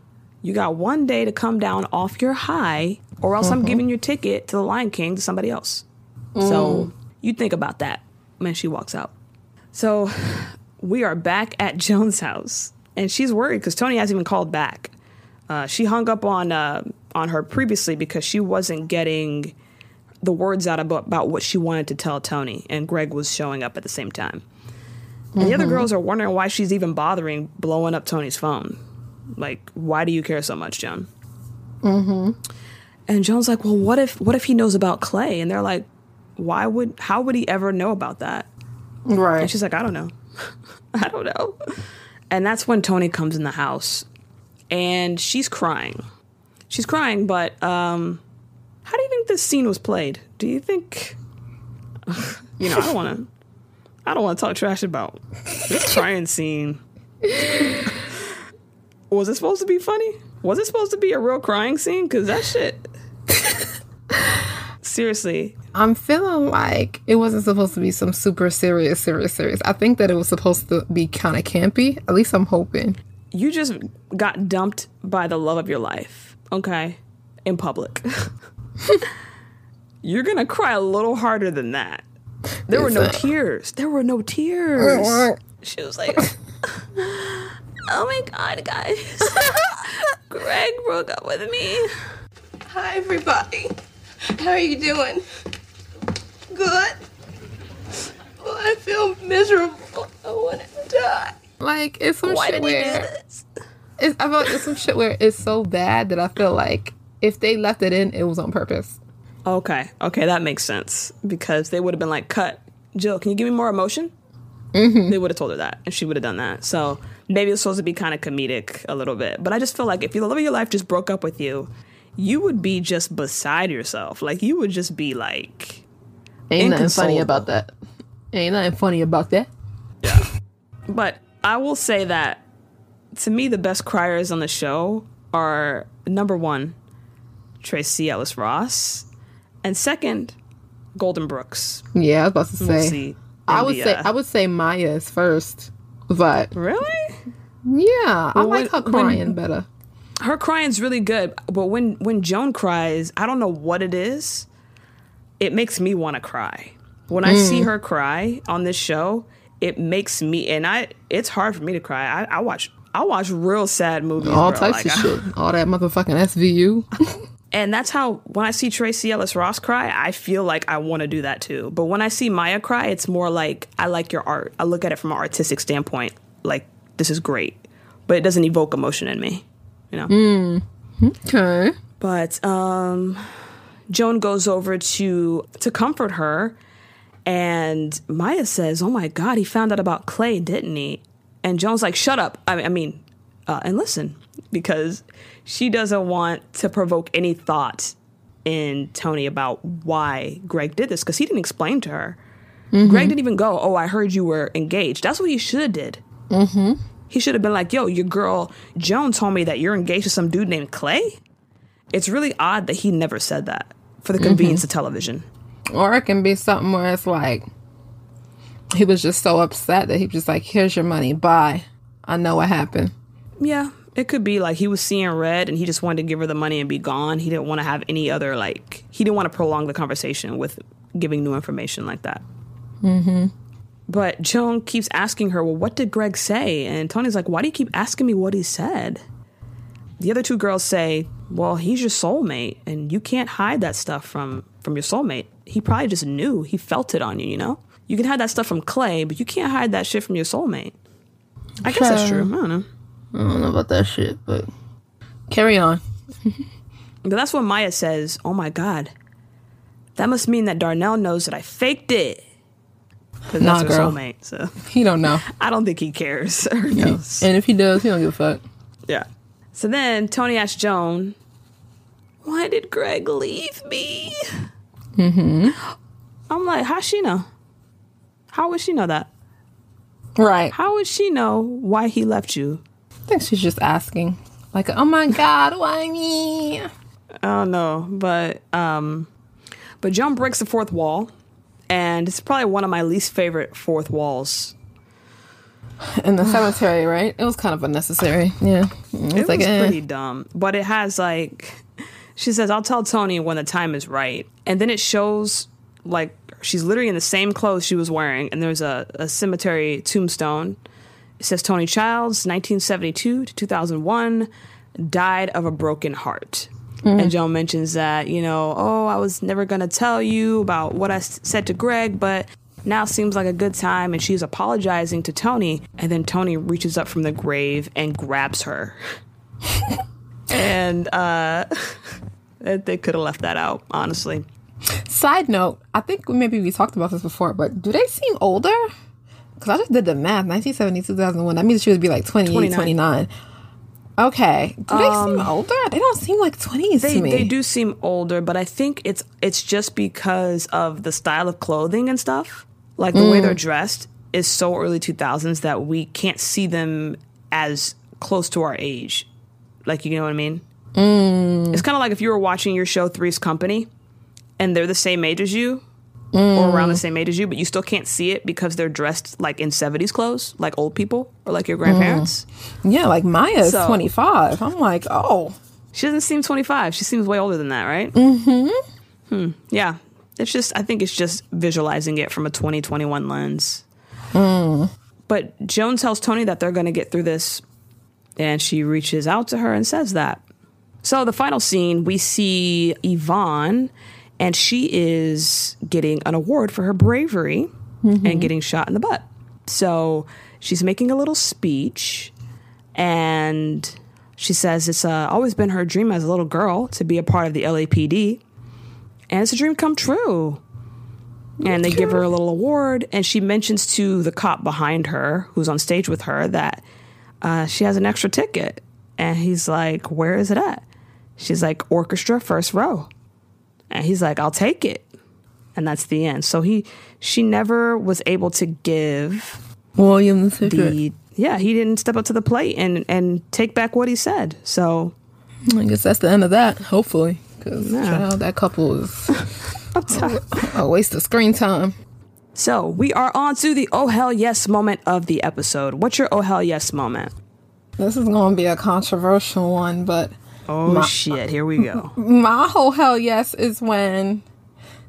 you got one day to come down off your high, or else I'm giving your ticket to the Lion King to somebody else. So you think about that when she walks out. So we are back at Joan's house, and she's worried because Toni hasn't even called back. Uh, she hung up on uh, on her previously because she wasn't getting the words out about, about what she wanted to tell Toni, and Greg was showing up at the same time. And the other girls are wondering why she's even bothering blowing up Toni's phone. Like, why do you care so much, Joan? Mm-hmm. And Joan's like, well, what if what if he knows about Clay? And they're like, why would how would he ever know about that? Right. And she's like, I don't know. I don't know. And that's when Toni comes in the house and she's crying. She's crying, but um, how do you think this scene was played? Do you think, you know, I don't want to, I don't want to talk trash about this crying scene. Was it supposed to be funny? Was it supposed to be a real crying scene? Because that shit. Seriously, I'm feeling like it wasn't supposed to be some super serious, serious, serious. I think that it was supposed to be kind of campy. At least I'm hoping. you just got dumped by the love of your life, okay? In public. You're gonna cry a little harder than that. There were no tears. There were no tears. She was like, Oh my god, guys. Greg broke up with me. Hi, everybody. How are you doing? Good? Oh, I feel miserable. I want to die. Like it's some Why shit did he do where this? it's, I feel like it's some shit where it's so bad that I feel like if they left it in, it was on purpose. Okay, okay, that makes sense. Because they would have been like, cut. Jill, can you give me more emotion? Mm-hmm. They would have told her that, and she would have done that. So maybe it's supposed to be kind of comedic a little bit. But I just feel like if the love of your life just broke up with you, you would be just beside yourself. Like you would just be like, Ain't nothing funny about that. Ain't nothing funny about that. Yeah, but I will say that to me, the best criers on the show are number one, Tracee Ellis Ross, and second, Golden Brooks. Yeah, I was about to We'll say. see. I would the, say uh, I would say Maya is first, but really. Yeah, I Well, like her when- when- crying better. her crying's really good but when when joan cries i don't know what it is it makes me want to cry when i see mm. her cry on this show it makes me and i it's hard for me to cry i, I watch i watch real sad movies All bro. types Like, of shit. All that motherfucking SVU. and that's how when i see tracee ellis ross cry i feel like i want to do that too but when i see maya cry it's more like i like your art i look at it from an artistic standpoint like this is great but it doesn't evoke emotion in me you know? Okay. but um joan goes over to to comfort her and maya says oh my god he found out about clay didn't he? And joan's like shut up. I, I mean uh, and listen because she doesn't want to provoke any thought in toni about why greg did this because he didn't explain to her. Greg didn't even go oh i heard you were engaged. That's what he should have did he should have been like, yo, your girl Joan told me that you're engaged to some dude named Clay. It's really odd that he never said that for the convenience of television. Or it can be something where it's like he was just so upset that he was just like, "Here's your money, bye." I know what happened. Yeah, it could be like he was seeing red and he just wanted to give her the money and be gone. He didn't want to have any other, like, he didn't want to prolong the conversation with giving new information like that. Mm-hmm. But Joan keeps asking her, well, what did Greg say? And Toni's like, why do you keep asking me what he said? The other two girls say, well, he's your soulmate and you can't hide that stuff from, from your soulmate. He probably just knew. He felt it on you, you know? You can hide that stuff from Clay, but you can't hide that shit from your soulmate. I guess that's true. I don't know. I don't know about that shit, but carry on. But that's what Maya says, "Oh my god, that must mean that Darnell knows that I faked it." Because Nah, that's her girl. soulmate. So He don't know, I don't think he cares or knows. and if he does, he don't give a fuck. Yeah. So then Toni asks Joan, "Why did Greg leave me?" Mm-hmm. I'm like, how she know? How would she know that? Right. How would she know why he left you? I think she's just asking, like, "Oh my god, why me?" I don't know, but um, but Joan breaks the fourth wall, and it's probably one of my least favorite fourth walls. In the cemetery, right? It was kind of unnecessary. Yeah. It It like, was eh. pretty dumb, but it has like she says, "I'll tell Toni when the time is right," and then it shows like she's literally in the same clothes she was wearing, and there's a, a cemetery tombstone. It says Toni Childs, 1972 to 2001, died of a broken heart. And Joan mentions that, you know, oh, I was never going to tell you about what I s- said to Greg, but now seems like a good time. And she's apologizing to Toni. And then Toni reaches up from the grave and grabs her. and uh, they could have left that out, honestly. Side note, I think maybe we talked about this before, but do they seem older? Because I just did the math 1970, 2001. That means she would be like 28, 29. 29. Okay. Do they seem um, older? They don't seem like 20s They, to me. they do seem older, but I think it's it's just because of the style of clothing and stuff. Like the way mm. they're dressed is so early 2000s that we can't see them as close to our age. Like you know what I mean? Mm. It's kind of like if you were watching your show Three's Company and they're the same age as you or around the same age as you, but you still can't see it because they're dressed like in 70s clothes, like old people or like your grandparents. Yeah, like Maya's So- 25. I'm like, oh. She doesn't seem 25. She seems way older than that, right? Mm-hmm. Hmm. Yeah. It's just, I think it's just visualizing it from a 2021 lens. But Joan tells Toni that they're going to get through this, and she reaches out to her and says that. So the final scene, we see Yvonne, and she is getting an award for her bravery and getting shot in the butt. So she's making a little speech, and she says it's uh, always been her dream as a little girl to be a part of the LAPD, and it's a dream come true. And they give her a little award, and she mentions to the cop behind her, who's on stage with her, that uh, she has an extra ticket. And he's like, Where is it at? She's like, Orchestra, first row. And he's like, I'll take it. And that's the end. So he, she never was able to give William the Secret. the, yeah, he didn't step up to the plate and, and take back what he said. So I guess that's the end of that, hopefully. Because that couple is a waste of screen time. So we are on to the oh hell yes moment of the episode. What's your oh hell yes moment? This is going to be a controversial one, but Oh shit, here we go. my whole hell yes is when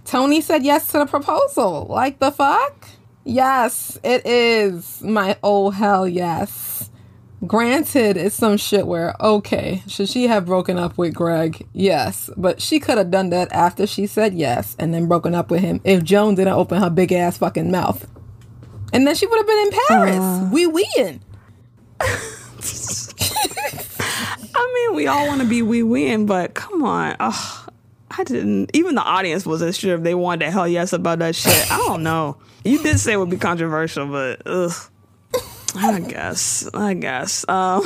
Toni said yes to the proposal. Like the fuck? Yes, it is my oh hell yes. Granted, it's some shit where, okay, should she have broken up with Greg? Yes, but she could have done that after she said yes and then broken up with him if Joan didn't open her big ass fucking mouth. And then she would have been in Paris. Uh. we weeing. I mean, we all want to be we win, but come on. I didn't. Even the audience wasn't sure if they wanted to hell yes about that shit. I don't know. You did say it would be controversial, but ugh. I guess. I guess. Um,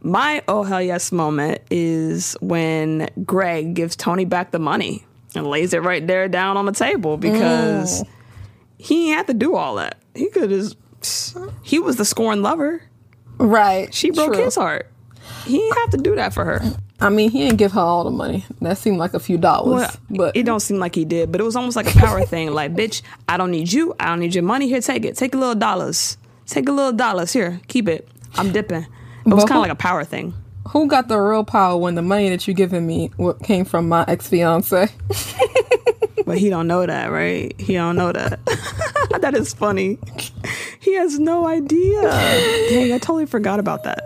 my oh hell yes moment is when Greg gives Toni back the money and lays it right there down on the table because he had to do all that. He could just. He was the scorned lover. Right. She broke True. his heart. He didn't have to do that for her. I mean, he didn't give her all the money. That seemed like a few dollars. Well, but it don't seem like he did, but it was almost like a power thing. Like, bitch, I don't need you. I don't need your money. Here, take it. Take a little dollars. Take a little dollars. Here, keep it. I'm dipping. It was kind of like a power thing. who got the real power when the money that you giving me what came from my ex fiance? But he don't know that, right? He don't know that. that is funny. He has no idea. Dang, I totally forgot about that.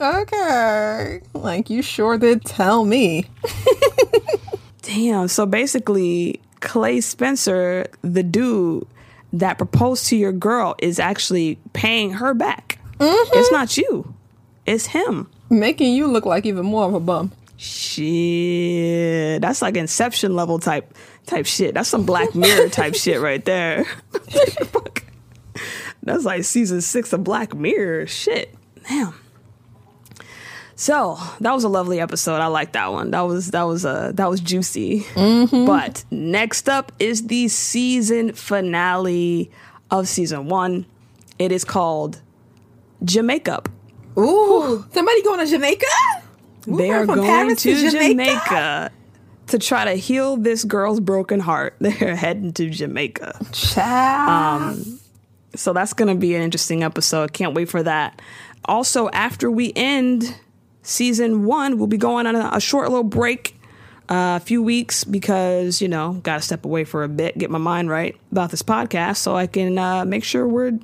Okay. Like you sure did tell me. Damn. So basically, Clay Spencer, the dude that proposed to your girl, is actually paying her back. Mm-hmm. It's not you. It's him. Making you look like even more of a bum. Shit, that's like Inception level type type shit. That's some Black Mirror type shit right there. That's like season six of Black Mirror. Shit, damn. So that was a lovely episode. I like that one. That was that was uh that was juicy. But next up is the season finale of season one. It is called Jamaica. Ooh, somebody going to Jamaica? They are going Paris to Jamaica. to try to heal this girl's broken heart. They're heading to Jamaica. Child. So that's going to be an interesting episode. Can't wait for that. Also, after we end season one, we'll be going on a, a short little break, uh, a few weeks, because, you know, got to step away for a bit, get my mind right about this podcast so I can uh, make sure we're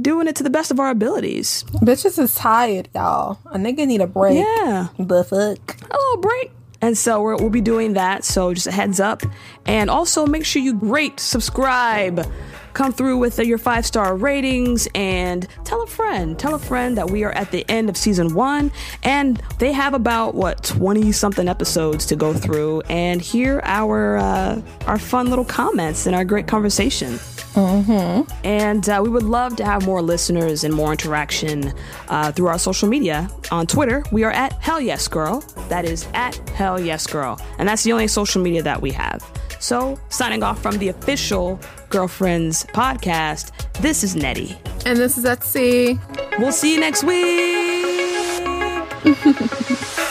doing it to the best of our abilities. Bitches is tired, y'all. A nigga need a break. Yeah. The fuck. a little break. And so we're, we'll be doing that. So just a heads up. And also make sure you rate, subscribe, come through with your five star ratings, and tell a friend. Tell a friend that we are at the end of season one. And they have about, what, 20 something episodes to go through and hear our, uh, our fun little comments and our great conversation. And uh, we would love to have more listeners and more interaction uh, through our social media. On Twitter, we are at Hell Yes Girl. That is at Hell Yes Girl. And that's the only social media that we have. So, signing off from the official Girlfriends podcast, this is Nettie. And this is Etsy. We'll see you next week.